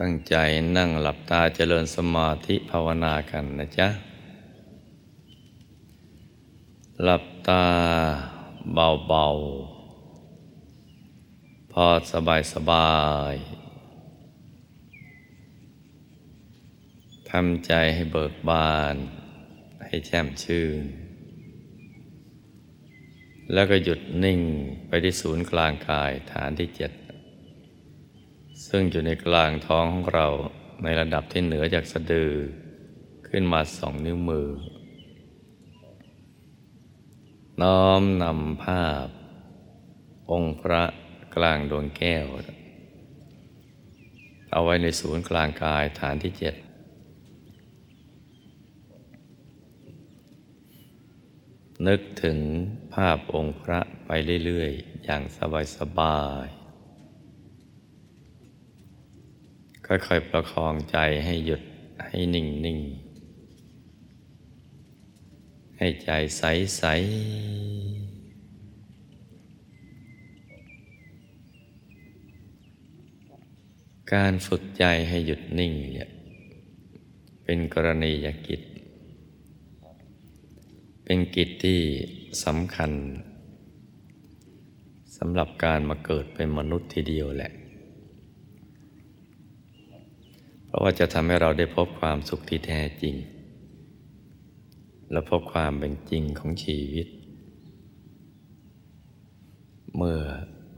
ตั้งใจนั่งหลับตาเจริญสมาธิภาวนากันนะจ๊ะ หลับตาเบาๆ พอสบายสบายทำใจให้เบิกบาน ให้แช่มชื่น แล้วก็หยุดนิ่งไปที่ศูนย์กลางกายฐานที่เจ็ด ซึ่งอยู่ในกลางท้องของเราในระดับที่เหนือจากสะดือ ขึ้นมาสองนิ้วมือ น้อมนำภาพ องค์พระกลางดวงแก้ว เอาไว้ในศูนย์กลางกายฐานที่เจ็ดนึกถึงภาพองค์พระไปเรื่อย ๆ อย่างสบาย ๆ ค่อยๆ ประคองใจให้หยุดให้นิ่งนิ่งให้ใจใสใสการฝึกใจให้หยุดนิ่งเนี่ยเป็นกรณียกิจ เป็นกิจที่สำคัญสำหรับการมาเกิดเป็นมนุษย์ทีเดียวแหละ ราะว่าจะทำให้เราได้พบความสุขที่แท้จริง และพบความเป็นจริงของชีวิต เมื่อ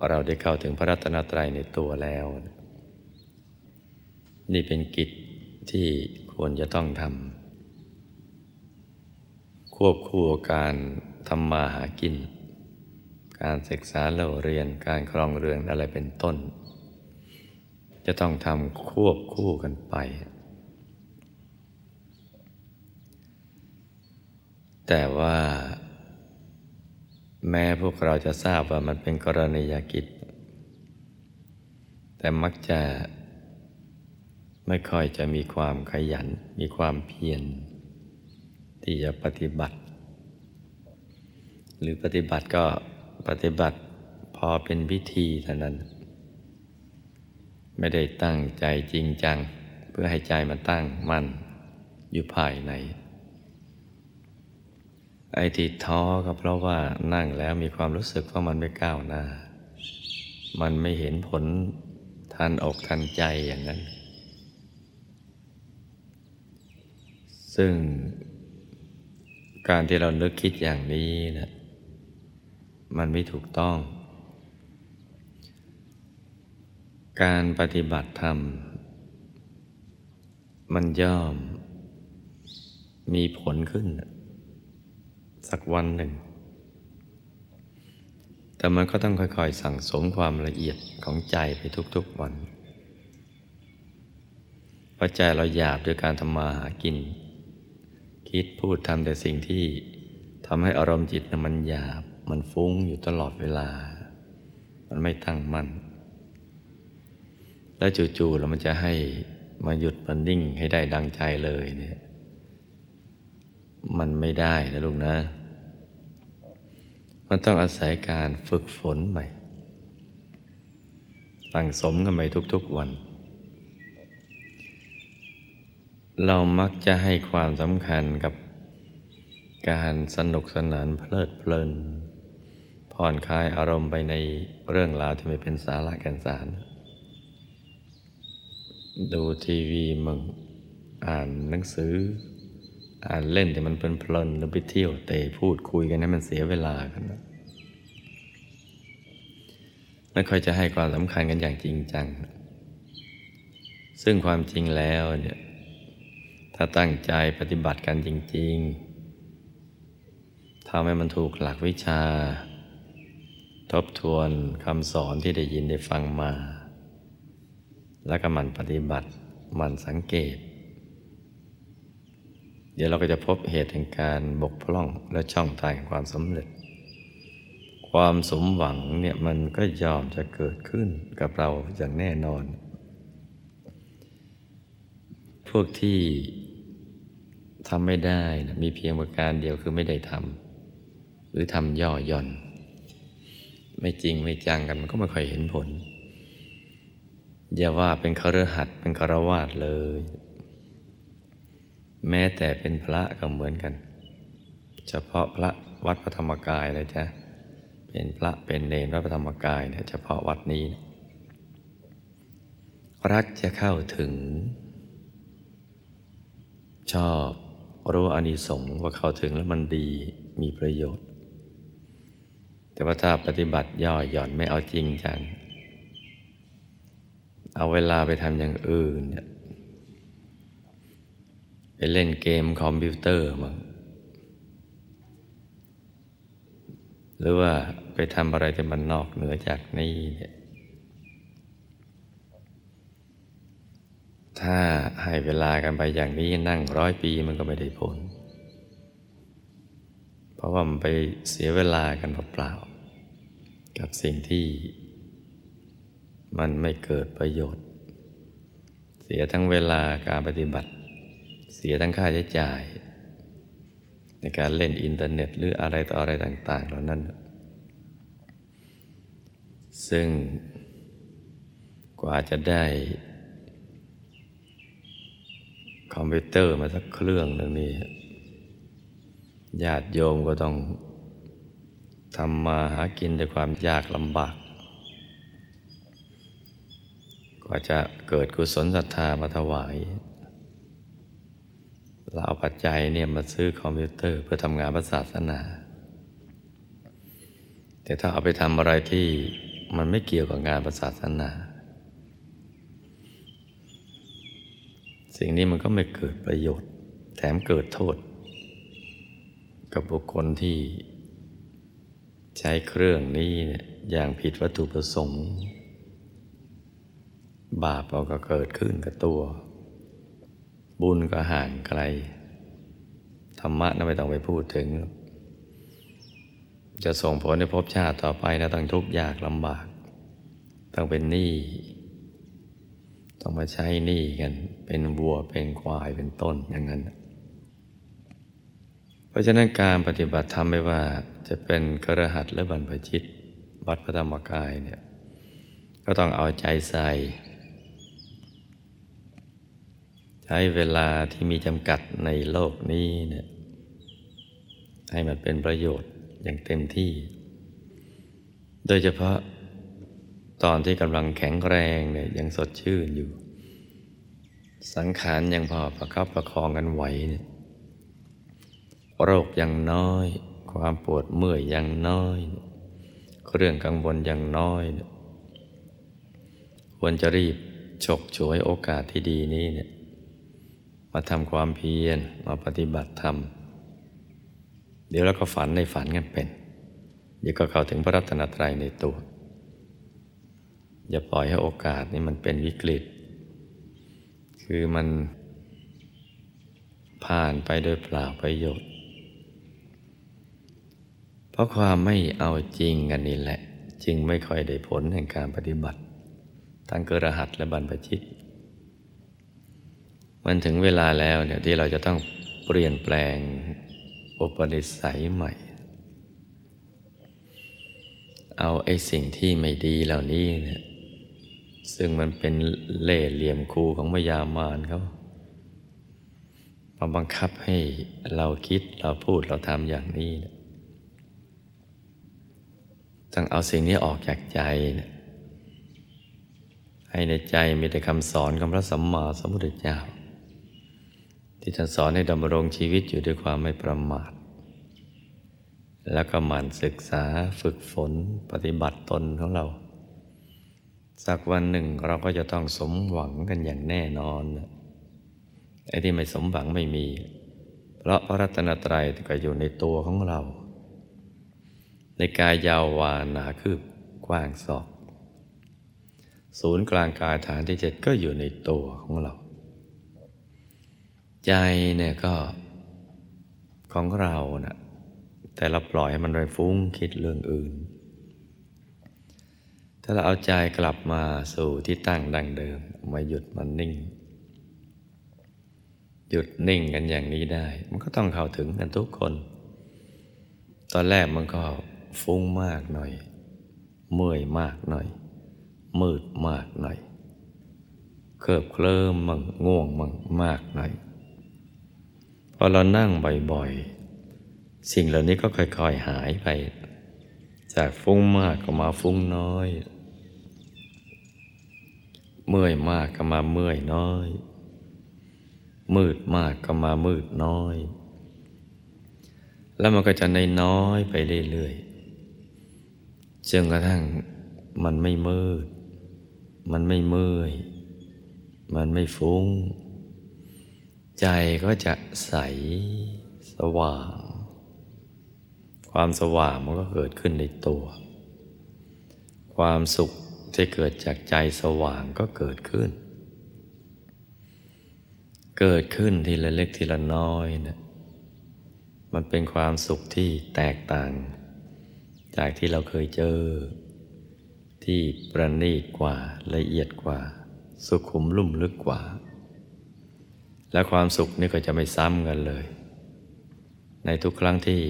เราได้เข้าถึงพระรัตนตรัยในตัวแล้ว นี่เป็นกิจที่ควรจะต้องทำควบคู่การทำมาหากิน การศึกษาเล่าเรียนการครองเรือนอะไรเป็นต้น จะต้องทำควบคู่กันไป แต่ว่า แม้พวกเราจะทราบว่ามันเป็นกรณียกิจ แต่มักจะไม่ค่อยจะมีความขยัน มีความเพียรที่จะปฏิบัติ หรือปฏิบัติก็ปฏิบัติพอเป็นพิธีเท่านั้น ไม่ได้ตั้งใจจริงจัง เพื่อให้ใจมันตั้งมั่นอยู่ภายใน ไอ้ที่ท้อก็เพราะว่านั่งแล้วมีความรู้สึกว่ามันไม่ก้าวหน้า มันไม่เห็นผลทันอกทันใจอย่างนั้น ซึ่งการที่เรานึกคิดอย่างนี้นะมันไม่ถูกต้อง การปฏิบัติธรรม มันย่อม มีผลขึ้น สักวันหนึ่ง แต่มันก็ต้องค่อยๆ สั่งสมความละเอียดของใจไปทุกๆวันเพราะใจเราหยาบด้วยการทำมาหากิน คิดพูดทำแต่สิ่งที่ทำให้อารมณ์จิตมันหยาบ มันฟุ้งอยู่ตลอดเวลา มันไม่ตั้งมั่น แล้วจู่ๆแล้วมันจะให้มาหยุดมันนิ่งให้ได้ดังใจเลยเนี่ยมันไม่ได้นะลูกนะ มันต้องอาศัยการฝึกฝนใหม่ตั้งสมกันไปทุกๆวัน เรามักจะให้ความสำคัญกับการสนุกสนานเพลิดเพลิน ผ่อนคลายอารมณ์ไปในเรื่องราวที่ไม่เป็นสาระแก่นสาร ดูทีวีมึงอ่านหนังสือ อ่านเล่นแต่มันเพลินๆหรือไปเที่ยวเตะพูดคุยกันให้มันเสียเวลากันนะไม่ค่อยจะให้ความสำคัญกันอย่างจริงจัง ซึ่งความจริงแล้วเนี่ยถ้าตั้งใจปฏิบัติกันจริง ๆทำให้มันถูกหลักวิชา ทบทวนคำสอนที่ได้ยินได้ฟังมา แล้วก็มันปฏิบัติมันสังเกต เดี๋ยวเราก็จะพบเหตุแห่งการบกพร่องและช่องทางความสำเร็จ ความสมหวังเนี่ยมันก็ยอมจะเกิดขึ้นกับเราอย่างแน่นอน พวกที่ทำไม่ได้นะมีเพียงประการเดียวคือไม่ได้ทำหรือทำย่อหย่อน ไม่จริงไม่จังกันมันก็ไม่ค่อยเห็นผล อย่าว่าเป็นคฤหัสถ์เป็นคารวาสเลย แม้แต่เป็นพระก็เหมือนกัน เฉพาะพระวัดพระธรรมกายเลยจ้ะเป็นพระเป็นเนรวัดพระธรรมกายเนี่ยเฉพาะวัดนี้นะรักจะเข้าถึง ชอบรู้อานิสงส์ว่าเข้าถึงแล้วมันดีมีประโยชน์ แต่ว่าถ้าปฏิบัติย่อหย่อนไม่เอาจริงจัง เอาเวลาไปทำอย่างอื่นเนี่ยไปเล่นเกมคอมพิวเตอร์มั้งหรือว่าไปทำอะไรที่มันนอกเหนือจากนี้เนี่ยถ้าให้เวลากันไปอย่างนี้นั่งร้อยปีมันก็ไม่ได้ผล เพราะว่ามันไปเสียเวลากันเปล่าๆกับสิ่งที่ มันไม่เกิดประโยชน์ เสียทั้งเวลาการปฏิบัติ เสียทั้งค่าใช้จ่าย ในการเล่นอินเทอร์เน็ตหรืออะไรต่ออะไรต่าง ๆ เหล่านั้น ซึ่งกว่าจะได้คอมพิวเตอร์มาสักเครื่องหนึ่งนี่ญาติโยมก็ต้องทำมาหากินด้วยความยากลำบาก กว่าจะเกิดกุศลศรัทธามาถวาย เราเอาปัจจัยเนี่ยมาซื้อคอมพิวเตอร์เพื่อทำงานพระศาสนา แต่ถ้าเอาไปทำอะไรที่มันไม่เกี่ยวกับงานพระศาสนา สิ่งนี้มันก็ไม่เกิดประโยชน์ แถมเกิดโทษ กับบุคคลที่ใช้เครื่องนี้เนี่ยอย่างผิดวัตถุประสงค์ บาปเราก็เกิดขึ้นกับตัว บุญก็ห่างไกล ธรรมะนะไม่ต้องไปพูดถึง จะส่งผลในภพชาติต่อไปนะต้องทุกข์ยากลำบาก ต้องเป็นหนี้ต้องมาใช้หนี้กัน เป็นวัวเป็นควายเป็นต้นอย่างนั้น เพราะฉะนั้นการปฏิบัติธรรมไม่ว่า จะเป็นกระหัตหรือบรรพชิตวัดพระธรรมกายเนี่ยก็ต้องเอาใจใส่ ใช้เวลาที่มีจำกัดในโลกนี้เนี่ยให้มันเป็นประโยชน์อย่างเต็มที่ โดยเฉพาะตอนที่กำลังแข็งแรงเนี่ยยังสดชื่นอยู่ สังขารยังพอประคับประคองกันไหวเนี่ยโรคยังน้อย ความปวดเมื่อยยังน้อย เรื่องกังวลยังน้อย ควรจะรีบฉกฉวยโอกาสที่ดีนี้เนี่ย มาทำความเพียรมาปฏิบัติธรรม เดี๋ยวเราก็ฝันในฝันกันเป็น เดี๋ยวก็เข้าถึงพระรัตนตรัยในตัว อย่าปล่อยให้โอกาสนี้มันเป็นวิกฤต คือมันผ่านไปโดยเปล่าประโยชน์ เพราะความไม่เอาจริงกันนี่แหละ จึงไม่ค่อยได้ผลแห่งการปฏิบัติ ทั้งเกระหัตและบรรพชิต มันถึงเวลาแล้วเนี่ยที่เราจะต้องเปลี่ยนแปลงอุปนิสัยใหม่ เอาไอ้สิ่งที่ไม่ดีเหล่านี้เนี่ยซึ่งมันเป็นเล่เหลี่ยมคูของมายามานเขามาบังคับให้เราคิดเราพูดเราทำอย่างนี้นะต้องเอาสิ่งนี้ออกจากใจนะให้ในใจมีแต่คำสอนของพระสัมมาสัมพุทธเจ้า ที่ท่านสอนให้ดำรงชีวิตอยู่ด้วยความไม่ประมาท แล้วก็หมั่นศึกษาฝึกฝนปฏิบัติตนของเรา สักวันหนึ่งเราก็จะต้องสมหวังกันอย่างแน่นอนไอ้ที่ไม่สมหวังไม่มี เพราะพระรัตนตรัยก็อยู่ในตัวของเรา ในกายยาววานาคืบกว้างศอก ศูนย์กลางกายฐานที่เจ็ดก็อยู่ในตัวของเรา ใจเนี่ยก็ของเรานะ่ะแต่เราปล่อยให้มันไปฟุ้งคิดเรื่องอื่น ถ้าเราเอาใจกลับมาสู่ที่ตั้งดังเดิม มาหยุดมันนิ่ง หยุดนิ่งกันอย่างนี้ได้ มันก็ต้องเข้าถึงกันทุกคน ตอนแรกมันก็ฟุ้งมากหน่อย เมื่อยมากหน่อย มืดมากหน่อย เคิบเคลิ้มมั่งง่วงมั่งมากหน่อย พอเรานั่งบ่อยๆ สิ่งเหล่านี้ก็ค่อยๆหายไป จากฟุ้งมากก็มาฟุ้งน้อย เมื่อยมากก็มาเมื่อยน้อย มืดมากก็มามืดน้อย แล้วมันก็จะในน้อยไปเรื่อยๆจนกระทั่งมันไม่มืด มันไม่เมื่อย มันไม่ฟุ้ง ใจก็จะใสสว่าง ความสว่างมันก็เกิดขึ้นในตัว ความสุขที่เกิดจากใจสว่างก็เกิดขึ้น เกิดขึ้นทีละเล็กทีละน้อยนะมันเป็นความสุขที่แตกต่าง จากที่เราเคยเจอ ที่ประณีตกว่าละเอียดกว่า สุขุมลุ่มลึกกว่า และความสุขนี่ก็จะไม่ซ้ำกันเลย ในทุกครั้งที่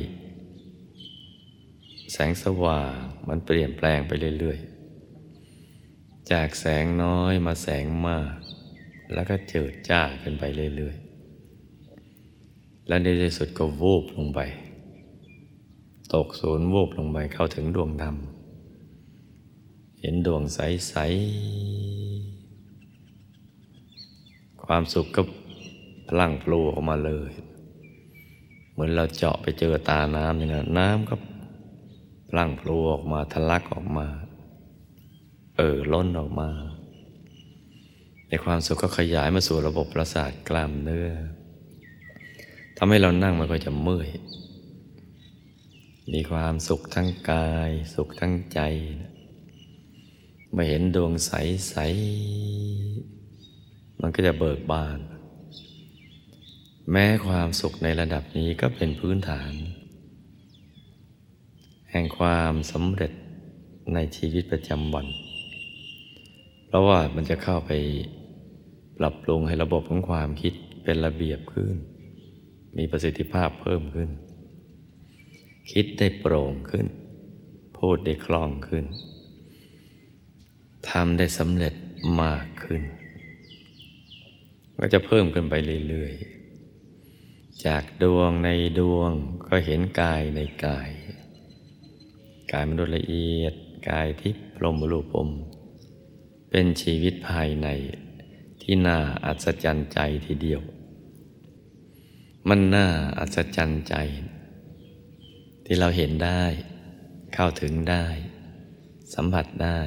แสงสว่างมันเปลี่ยนแปลงไปเรื่อยๆ จากแสงน้อยมาแสงมาก แล้วก็เจิดจ้าขึ้นไปเรื่อยๆ และในที่สุดก็วูบลงไป ตกศูนย์วูบลงไปเข้าถึงดวงธรรม เห็นดวงใส ๆ ความสุขก็ พลั่งพลูออกมาเลย เหมือนเราเจาะไปเจอตาน้ำอย่างนั้นน้ำก็พลั่งพลูออกมาทะลักออกมา เออล้นออกมา ในความสุขก็ขยายมาสู่ระบบประสาทกล้ามเนื้อทำให้เรานั่งมันก็จะเมื่อย มีความสุขทั้งกาย สุขทั้งใจมาเห็นดวงใส ๆ มันก็จะเบิกบาน แม้ความสุขในระดับนี้ก็เป็นพื้นฐาน แห่งความสำเร็จในชีวิตประจำวัน เพราะว่ามันจะเข้าไปปรับปรุงให้ระบบของความคิดเป็นระเบียบขึ้น มีประสิทธิภาพเพิ่มขึ้น คิดได้โปร่งขึ้น พูดได้คล่องขึ้นทำได้สำเร็จมากขึ้น ก็จะเพิ่มขึ้นไปเรื่อยๆ จากดวงในดวงก็เห็นกายในกาย กายมนุษย์ละเอียด กายทิพย์พรหมรูปม เป็นชีวิตภายในที่น่าอัศจรรย์ใจทีเดียว มันน่าอัศจรรย์ใจ ที่เราเห็นได้ เข้าถึงได้ สัมผัสได้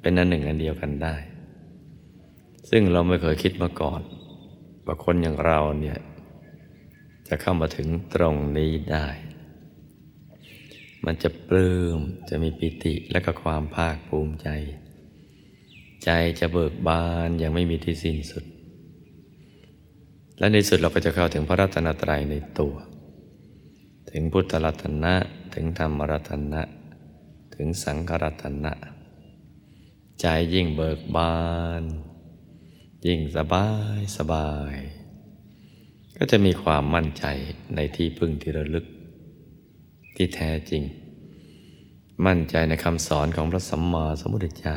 เป็นอันหนึ่งอันเดียวกันได้ ซึ่งเราไม่เคยคิดมาก่อนว่าคนอย่างเราเนี่ย จะเข้ามาถึงตรงนี้ได้ มันจะปลื้มจะมีปิติและก็ความภาคภูมิใจ ใจจะเบิกบานย่างไม่มีที่สิ้นสุด และในสุดเราก็จะเข้าถึงพระรัตนตรัยในตัว ถึงพุทธรัตนะถึงธรรมรัตนะ ถึงสังฆรัตนะ ใจยิ่งเบิกบาน ยิ่งสบายสบาย ก็จะมีความมั่นใจในที่พึ่งที่ระลึก ที่แท้จริง มั่นใจในคำสอนของพระสัมมาสัมพุทธเจ้า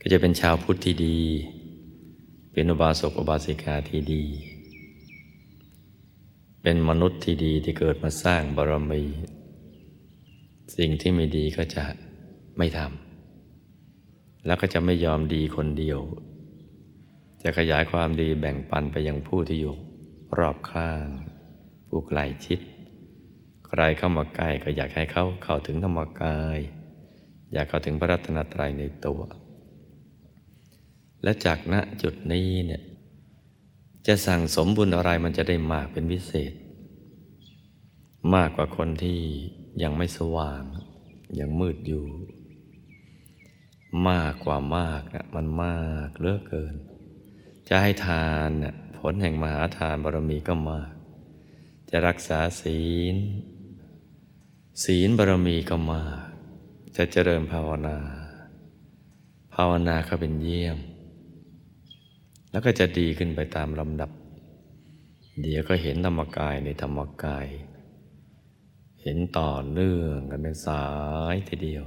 ก็จะเป็นชาวพุทธที่ดี เป็นอุบาสกอุบาสิกาที่ดี เป็นมนุษย์ที่ดีที่เกิดมาสร้างบารมี สิ่งที่ไม่ดีก็จะไม่ทำแล้วก็จะไม่ยอมดีคนเดียว จะขยายความดีแบ่งปันไปยังผู้ที่อยู่ รอบข้าง ผู้ใกล้ชิด ใครเข้ามาใกล้ก็อยากให้เขาเข้าถึงธรรมกาย อยากเข้าถึงพระรัตนตรัยในตัว และจากณจุดนี้เนี่ยจะสั่งสมบุญอะไรมันจะได้มากเป็นพิเศษ มากกว่าคนที่ยังไม่สว่าง ยังมืดอยู่ มากกว่ามากนะมันมากเลือกเกิน จะให้ทานนะผลแห่งมหาทานบารมีก็มาก จะรักษาศีล ศีลบารมีก็มาก จะเจริญภาวนา ภาวนาก็เป็นเยี่ยม แล้วก็จะดีขึ้นไปตามลำดับ เดี๋ยวก็เห็นธรรมกายในธรรมกาย เห็นต่อเนื่องกันเป็นสายทีเดียว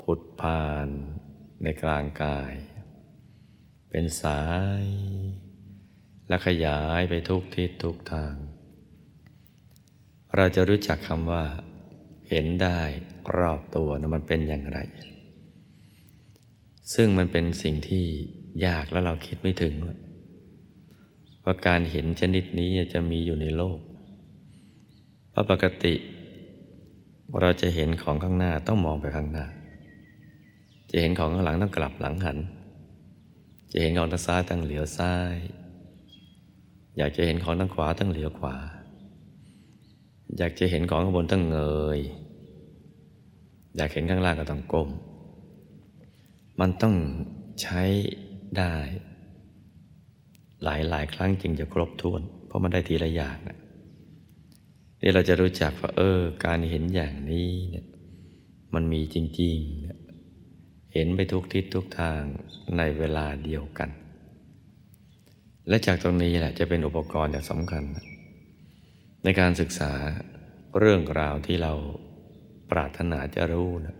พุทธพานในกลางกาย เป็นสาย และขยายไปทุกทิศทุกทาง เราจะรู้จักคำว่า เห็นได้รอบตัวนะมันเป็นอย่างไร ซึ่งมันเป็นสิ่งที่ยากแล้วเราคิดไม่ถึง ว่าการเห็นชนิดนี้จะมีอยู่ในโลก เพราะปกติ เราจะเห็นของข้างหน้าต้องมองไปข้างหน้า จะเห็นของข้างหลังต้องกลับหลังหัน จะเห็นของทางซ้ายต้องเหลียวซ้าย อยากจะเห็นของทางขวาต้องเหลียวขวา อยากจะเห็นของข้างบนต้องเงย อยากเห็นข้างล่างก็ต้องก้ม มันต้องใช้ได้ หลายหลายครั้งจึงจะครบถ้วน เพราะมันได้ทีละอย่างนะนี่เราจะรู้จักว่าเออ การเห็นอย่างนี้เนี่ยมันมีจริงๆ เห็นไปทุกทิศทุกทางในเวลาเดียวกัน และจากตรงนี้แหละจะเป็นอุปกรณ์อย่างสำคัญ ในการศึกษาเรื่องราวที่เราปรารถนาจะรู้นะ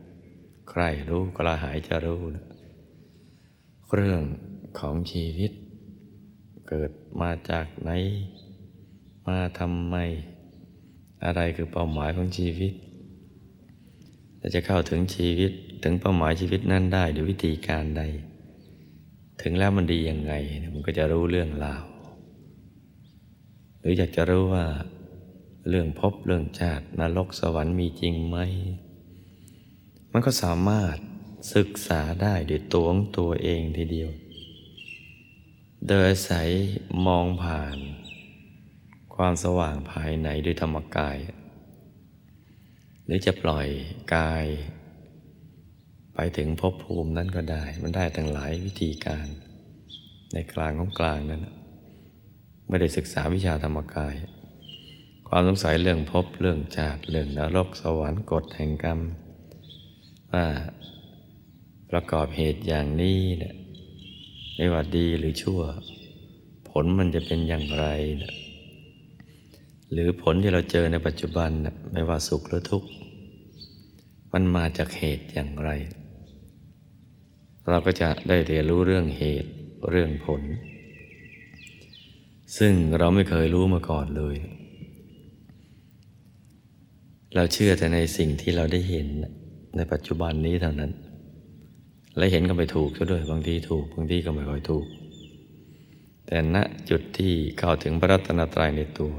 ใครรู้กระหายจะรู้นะเรื่องของชีวิต เกิดมาจากไหน มาทำไม อะไรคือเป้าหมายของชีวิตและจะเข้าถึงชีวิต ถึงเป้าหมายชีวิตนั้นได้ด้วยวิธีการใด ถึงแล้วมันดียังไง มันก็จะรู้เรื่องราว หรืออยากจะรู้ว่า เรื่องพบเรื่องชาตินรกสวรรค์มีจริงไหม มันก็สามารถศึกษาได้ด้วยตัวของตัวเองทีเดียว โดยอาศัยมองผ่าน ความสว่างภายในด้วยธรรมกาย หรือจะปล่อยกาย ไปถึงภพภูมินั้นก็ได้ มันได้ตั้งหลายวิธีการ ในกลางของกลางนั้นไม่ได้ศึกษาวิชาธรรมกาย ความสงสัยเรื่องภพเรื่องชาติเรื่องนรกสวรรค์กฎแห่งกรรม ว่าประกอบเหตุอย่างนี้เนี่ยไม่ว่าดีหรือชั่ว ผลมันจะเป็นอย่างไรนะหรือผลที่เราเจอในปัจจุบันนะไม่ว่าสุขหรือทุกข์ มันมาจากเหตุอย่างไร เราก็จะได้เรียนรู้เรื่องเหตุเรื่องผล ซึ่งเราไม่เคยรู้มาก่อนเลย เราเชื่อแต่ในสิ่งที่เราได้เห็นในปัจจุบันนี้เท่านั้น และเห็นก็ไม่ถูกซะด้วยบางทีถูกบางทีก็ไม่ค่อยถูก แต่ณจุดที่เข้าถึงพระรัตนตรัยในตัว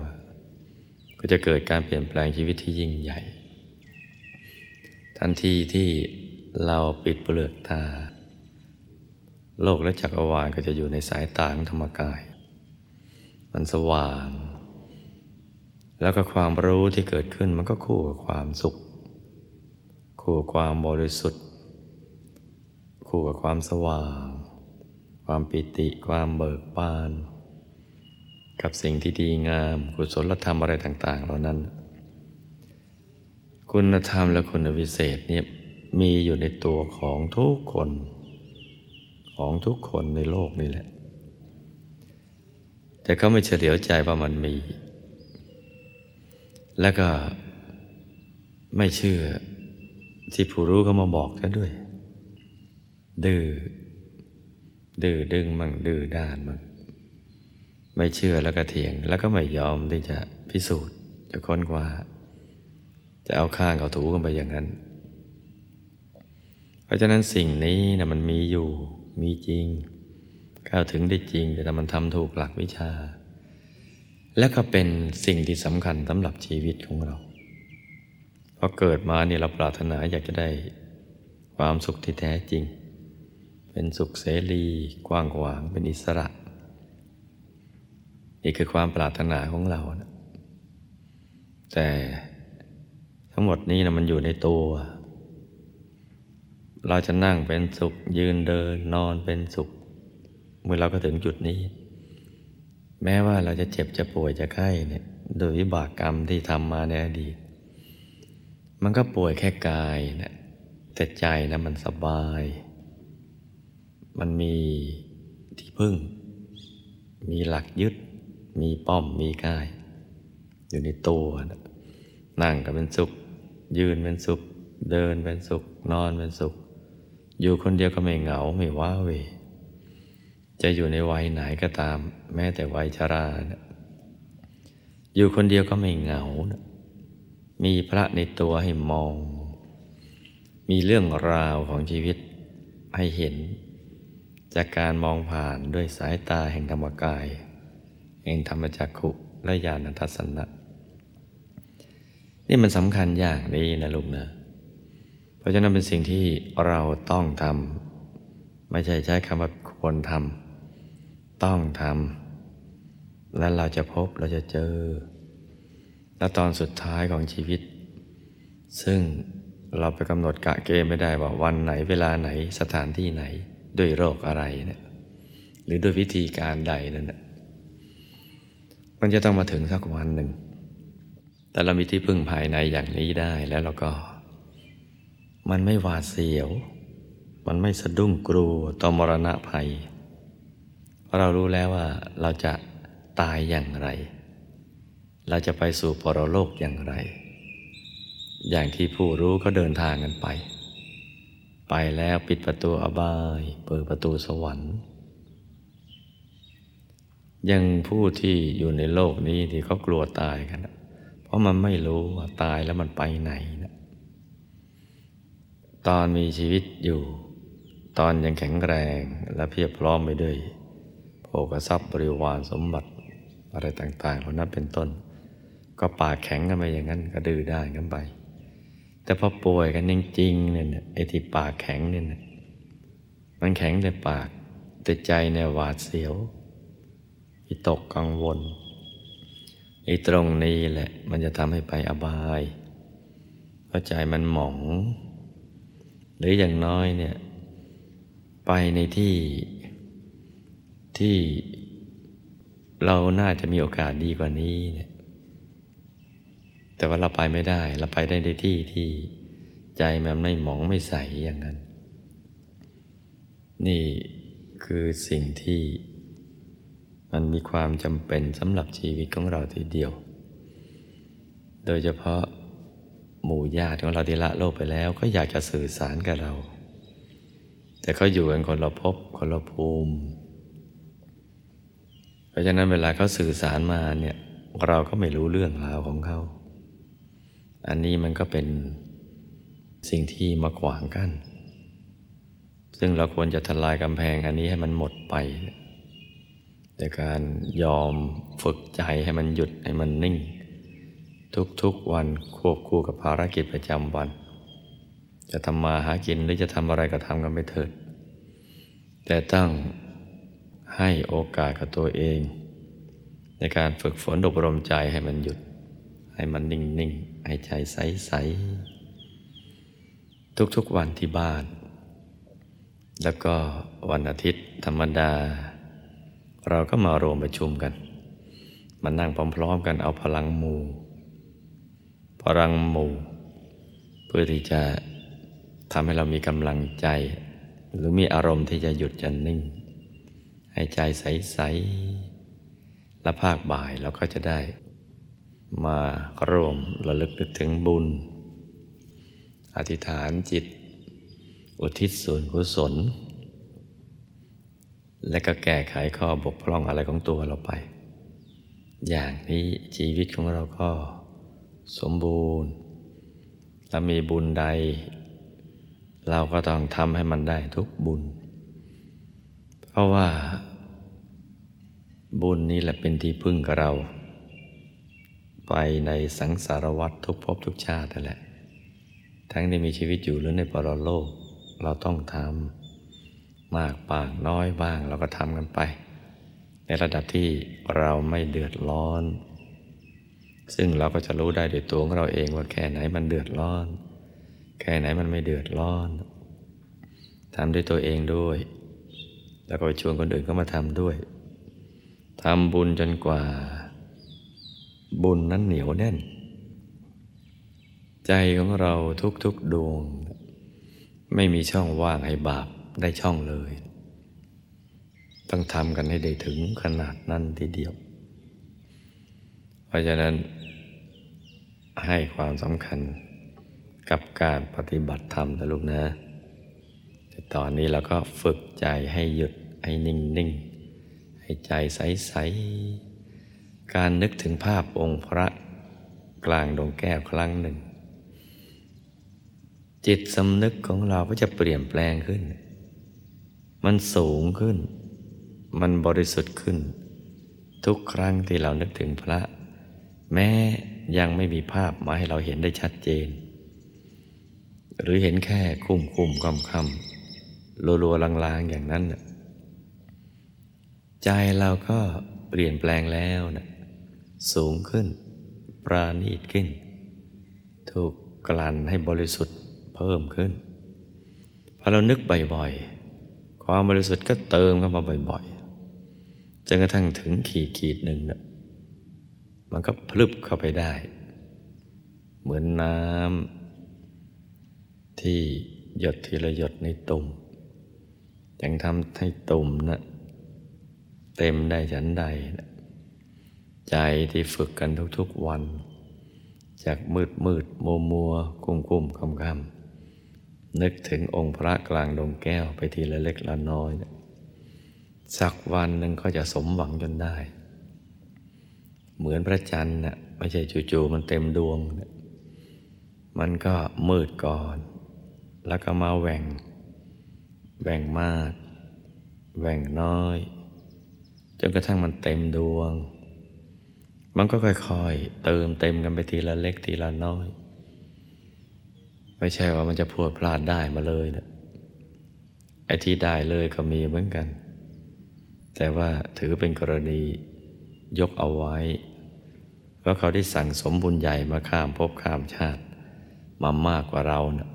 ก็จะเกิดการเปลี่ยนแปลงชีวิตที่ยิ่งใหญ่ ทันทีที่เราปิดเปลือกตา โลกและจักรวาลก็จะอยู่ในสายตาของธรรมกาย มันสว่าง แล้วก็ความรู้ที่เกิดขึ้นมันก็คู่กับความสุข คู่กับความบริสุทธิ์ คู่กับความสว่าง ความปิติ ความเบิกบาน กับสิ่งที่ดีงาม กุศลธรรมอะไรต่าง ๆ เหล่านั้น คุณธรรมและคุณวิเศษเนี่ยมีอยู่ในตัวของทุกคน ของทุกคนในโลกนี่แหละ แต่เขาไม่เฉลียวใจว่ามันมี แล้วก็ไม่เชื่อที่ผู้รู้เขามาบอกกันด้วย ดื้อดื้อดึงมั่งดื้อด้านมั่งไม่เชื่อแล้วก็เถียง แล้วก็ไม่ยอมที่จะพิสูจน์ จะค้นคว้าจะเอาข้างเอาถูกันไปอย่างนั้น เพราะฉะนั้นสิ่งนี้นะมันมีอยู่ มีจริง เข้าถึงได้จริง แต่มันทำถูกหลักวิชา แล้วก็เป็นสิ่งที่สำคัญสำหรับชีวิตของเราเพอเกิดมาเนี่ยเราปรารถนาอยากจะได้ความสุขที่แท้จริง เป็นสุขเสรีกว้างขวางเป็นอิสระนี่คือความปรารถนาของเรานะแต่ทั้งหมดนี้นะมันอยู่ในตัว เราจะนั่งเป็นสุข ยืนเดินนอนเป็นสุข เมื่อเราก็ถึงจุดนี้ แม้ว่าเราจะเจ็บจะป่วยจะไข้เนี่ยโดยวิบากกรรมที่ทำมาในอดีต มันก็ป่วยแค่กายนะแต่ใจนะมันสบาย มันมีที่พึ่ง มีหลักยึด มีป้อมมีกาย อยู่ในตัวนั่งก็เป็นสุข ยืนเป็นสุข เดินเป็นสุข นอนเป็นสุข อยู่คนเดียวก็ไม่เหงาไม่ว้าเวจะอยู่ในวัยไหนก็ตาม แม้แต่วัยชรานะอยู่คนเดียวก็ไม่เหงานะมีพระในตัวให้มอง มีเรื่องราวของชีวิตให้เห็น จากการมองผ่านด้วยสายตาแห่งธรรมกาย แห่งธรรมจักขุและญาณทัศนะ นี่มันสำคัญอย่างนี้นะลูกนะ เพราะฉะนั้นเป็นสิ่งที่เราต้องทำไม่ใช่ใช้คำว่าควรทำต้องทำและเราจะพบเราจะเจอ และตอนสุดท้ายของชีวิต ซึ่งเราไปกำหนดกะเกณฑ์ไม่ได้ว่าวันไหนเวลาไหนสถานที่ไหนด้วยโรคอะไรเนี่ยหรือด้วยวิธีการใดนั่นนะมันจะต้องมาถึงสักวันหนึ่ง แต่เรามีที่พึ่งภายในอย่างนี้ได้แล้วเราก็ มันไม่หวาดเสียว มันไม่สะดุ้งกลัวต่อมรณะภัยเพราะเรารู้แล้วว่าเราจะตายอย่างไร เราจะไปสู่ปรโลกอย่างไร อย่างที่ผู้รู้ก็เดินทางกันไป ไปแล้วปิดประตูอบาย เปิดประตูสวรรค์ยังผู้ที่อยู่ในโลกนี้ที่เขากลัวตายกัน เพราะมันไม่รู้ว่าตายแล้วมันไปไหน ตอนมีชีวิตอยู่ ตอนยังแข็งแรงและเพียบพร้อมไปด้วยโภกทรัพย์บริวารสมบัติอะไรต่างๆเหล่านั้นเป็นต้น ก็ปากแข็งกันไปอย่างนั้นก็ดื้อได้กันไป แต่พอป่วยกันจริงๆเนี่ยไอ้ที่ปากแข็งเนี่ยมันแข็งแต่ปากแต่ใจเนี่ยหวาดเสียววิตกกังวลไอ้ตรงนี้แหละมันจะทำให้ไปอบายเพราะใจมันหมอง หรืออย่างน้อยเนี่ยไปในที่ที่เราน่าจะมีโอกาสดีกว่านี้เนี่ยแต่ว่าเราไปไม่ได้ เราไปได้ในที่ที่ใจมันไม่หมองไม่ใสอย่างนั้น นี่คือสิ่งที่มันมีความจำเป็นสำหรับชีวิตของเราทีเดียว โดยเฉพาะ หมู่ญาติของเราที่ละโลกไปแล้ว ก็อยากจะสื่อสารกับเรา แต่เขาอยู่กันคนละภพคนละภูมิ เพราะฉะนั้นเวลาเขาสื่อสารมาเนี่ยเราก็ไม่รู้เรื่องราวของเขา อันนี้มันก็เป็นสิ่งที่มาขวางกัน้นซึ่งเราควรจะทลายกำแพงอันนี้ให้มันหมดไปแต่การยอมฝึกใจให้มันหยุดให้มันนิ่ง ทุกๆวันควบคู่กับภารกิจประจำวัน จะทำมาหากินหรือจะทำอะไรก็ทำกันไปเถิด แต่ตั้งให้โอกาสกับตัวเอง ในการฝึกฝนอบรมใจให้มันหยุด ให้มันนิ่งนิ่งให้ใจใสใสทุกๆวันที่บ้าน แล้วก็วันอาทิตย์ธรรมดา เราก็มารวมประชุมกัน มานั่งพร้อมๆกันเอาพลังหมู่ พลังหมู่ เพื่อที่จะทำให้เรามีกำลังใจ หรือมีอารมณ์ที่จะหยุดจะนิ่ง ให้ใจใส ๆ และภาคบ่ายเราก็จะได้ มารวมระลึกนึกถึงบุญ อธิษฐานจิต อุทิศส่วนกุศล และก็แก้ไขข้อบกพร่องอะไรของตัวเราไป อย่างนี้ชีวิตของเราก็ สมบูรณ์ถ้ามีบุญใด เราก็ต้องทำให้มันได้ทุกบุญ เพราะว่า บุญนี้แหละเป็นที่พึ่งกับเรา ไปในสังสารวัฏทุกภพทุกชาตินั่นแหละ ทั้งที่มีชีวิตอยู่หรือในปรโลก เราต้องทำมากบ้างน้อยบ้างเราก็ทำกันไป ในระดับที่เราไม่เดือดร้อน ซึ่งเราก็จะรู้ได้ด้วยตัวของเราเองว่าแค่ไหนมันเดือดร้อน แค่ไหนมันไม่เดือดร้อนทำด้วยตัวเองด้วย แล้วก็ไปชวนคนอื่นเข้ามาทำด้วยทำบุญจนกว่า บุญนั้นเหนียวแน่น ใจของเราทุกๆดวง ไม่มีช่องว่างให้บาปได้ช่องเลย ต้องทำกันให้ได้ถึงขนาดนั้นทีเดียว เพราะฉะนั้นให้ความสำคัญกับการปฏิบัติธรรมนะลูกนะแต่ตอนนี้เราก็ฝึกใจให้หยุดให้นิ่งนิ่งให้ใจใสๆการนึกถึงภาพองค์พระกลางดงแก้วครั้งหนึ่ง จิตสำนึกของเราก็จะเปลี่ยนแปลงขึ้น มันสูงขึ้น มันบริสุทธิ์ขึ้น ทุกครั้งที่เรานึกถึงพระ แม้ยังไม่มีภาพมาให้เราเห็นได้ชัดเจน หรือเห็นแค่คุ้มคุ้มคำคำรัวรัวลางๆอย่างนั้น ใจเราก็เปลี่ยนแปลงแล้วนะสูงขึ้น ปราณีตขึ้น ถูกกลั่นให้บริสุทธิ์เพิ่มขึ้นพอเรานึกบ่อยๆ ความบริสุทธิ์ก็เติมเข้ามาบ่อยๆจนกระทั่งถึงขีดขีดหนึ่งนะ มันก็พลึบเข้าไปได้ เหมือนน้ำที่หยดทีละหยดในตุ่มยังทำให้ตุ่มนะเต็มได้ฉันใดใจที่ฝึกกันทุกๆวัน จากมืดมืดมัวมัวกุ้มกุ้มคำคำนึกถึงองค์พระกลางดงแก้วไปทีละเล็กละน้อยสักวันหนึ่งก็จะสมหวังจนได้ เหมือนพระจันทร์น่ะไม่ใช่จู่ๆมันเต็มดวง มันก็มืดก่อน แล้วก็มาแหว่ง แหว่งมาก แหว่งน้อย จนกระทั่งมันเต็มดวง มันก็ค่อยๆ เติมเต็มกันไปทีละเล็กทีละน้อย ไม่ใช่ว่ามันจะพูดพลาดได้มาเลยนะไอ้ที่ได้เลยก็มีเหมือนกัน แต่ว่าถือเป็นกรณียกเอาไว้ เพราะเขาได้สั่งสมบุญใหญ่มาข้ามภพข้ามชาติ มามากกว่าเรานะ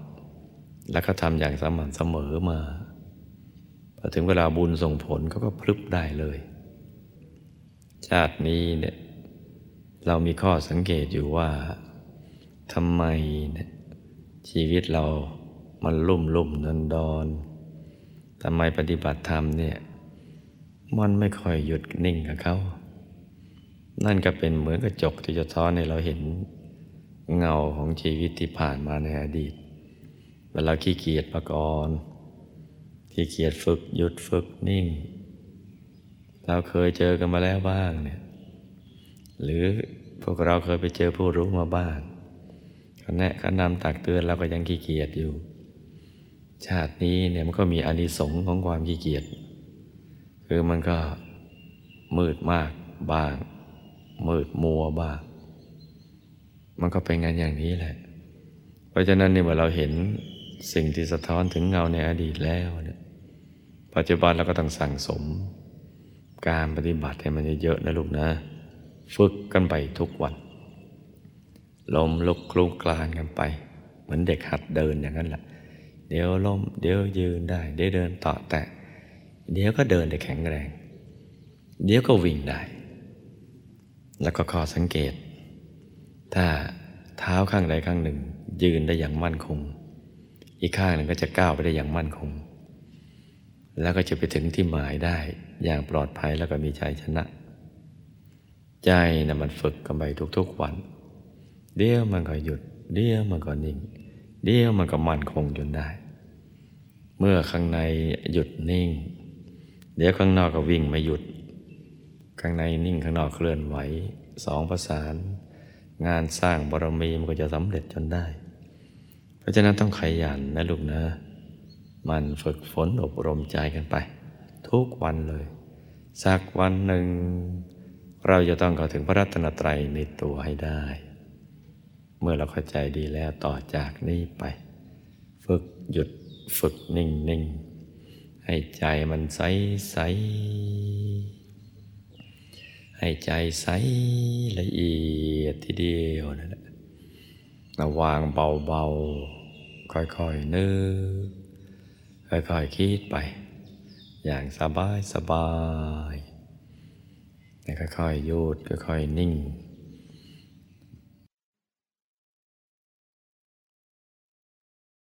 แล้วก็ทำอย่างสม่ำเสมอมาพอถึงเวลาบุญส่งผลเขาก็พลึบได้เลย ชาตินี้เนี่ยเรามีข้อสังเกตอยู่ว่าทำไมเนี่ยชีวิตเรามันลุ่มลุ่มนอนดอนทำไมปฏิบัติธรรมเนี่ย มันไม่ค่อยหยุดนิ่งกับเขา นั่นก็เป็นเหมือนกระจกที่จะท้อนให้เราเห็นเงาของชีวิตที่ผ่านมาในอดีตเวลาขี้เกียจประกรขี้เกียจฝึกหยุดฝึกนิ่ง เราเคยเจอกันมาแล้วบ้างเนี่ยหรือพวกเราเคยไปเจอผู้รู้มาบ้างเขาแนะเขานำตักเตือนเราก็ยังขี้เกียจอยู่ ชาตินี้เนี่ยมันก็มีอานิสงส์ของความขี้เกียจคือมันก็มืดมากบ้าง มืดมัวบ้าง มันก็เป็นงานอย่างนี้แหละ เพราะฉะนั้นเนี่ยเมื่อเราเห็นสิ่งที่สะท้อนถึงเงาในอดีตแล้วเนี่ยปัจจุบันเราก็ต้องสั่งสม การปฏิบัติให้มันเยอะๆนะลูกนะ ฝึกกันไปทุกวันลมลุกคลุกคลานกันไป เหมือนเด็กหัดเดินอย่างนั้นแหละเดี๋ยวล้มเดี๋ยวยืนได้เดี๋ยวเดินต่อแต่เดี๋ยวก็เดินได้แข็งแรง เดี๋ยวก็วิ่งได้ แล้วก็ขอสังเกต ถ้าเท้าข้างใดข้างหนึ่ง ยืนได้อย่างมั่นคง อีกข้างหนึ่งก็จะก้าวไปได้อย่างมั่นคง แล้วก็จะไปถึงที่หมายได้อย่างปลอดภัยแล้วก็มีใจชนะ ใจนะมันฝึกกันไปทุกๆวัน เดี๋ยวมันก็หยุด เดี๋ยวมันก็นิ่ง เดี๋ยวมันก็มั่นคงจนได้ เมื่อข้างในหยุดนิ่ง เดี๋ยวข้างนอกก็วิ่งมาหยุด ข้างในนิ่งข้างนอกเคลื่อนไหวสองประสาน งานสร้างบารมีมันก็จะสำเร็จจนได้ เพราะฉะนั้นต้องขยันนะลูกนะ มันฝึกฝนอบรมใจกันไป ทุกวันเลย สักวันหนึ่ง เราจะต้องเข้าถึงพระรัตนตรัยในตัวให้ได้ เมื่อเราเข้าใจดีแล้วต่อจากนี้ไป ฝึกหยุดฝึกนิ่งนิ่งให้ใจมันใสใส ให้ใจใสละเอียดทีเดียวนั่นแหละวางเบาๆ ค่อยๆนึกค่อยๆคิดไป อย่างสบายสบายค่อยๆหยุดค่อยๆนิ่ง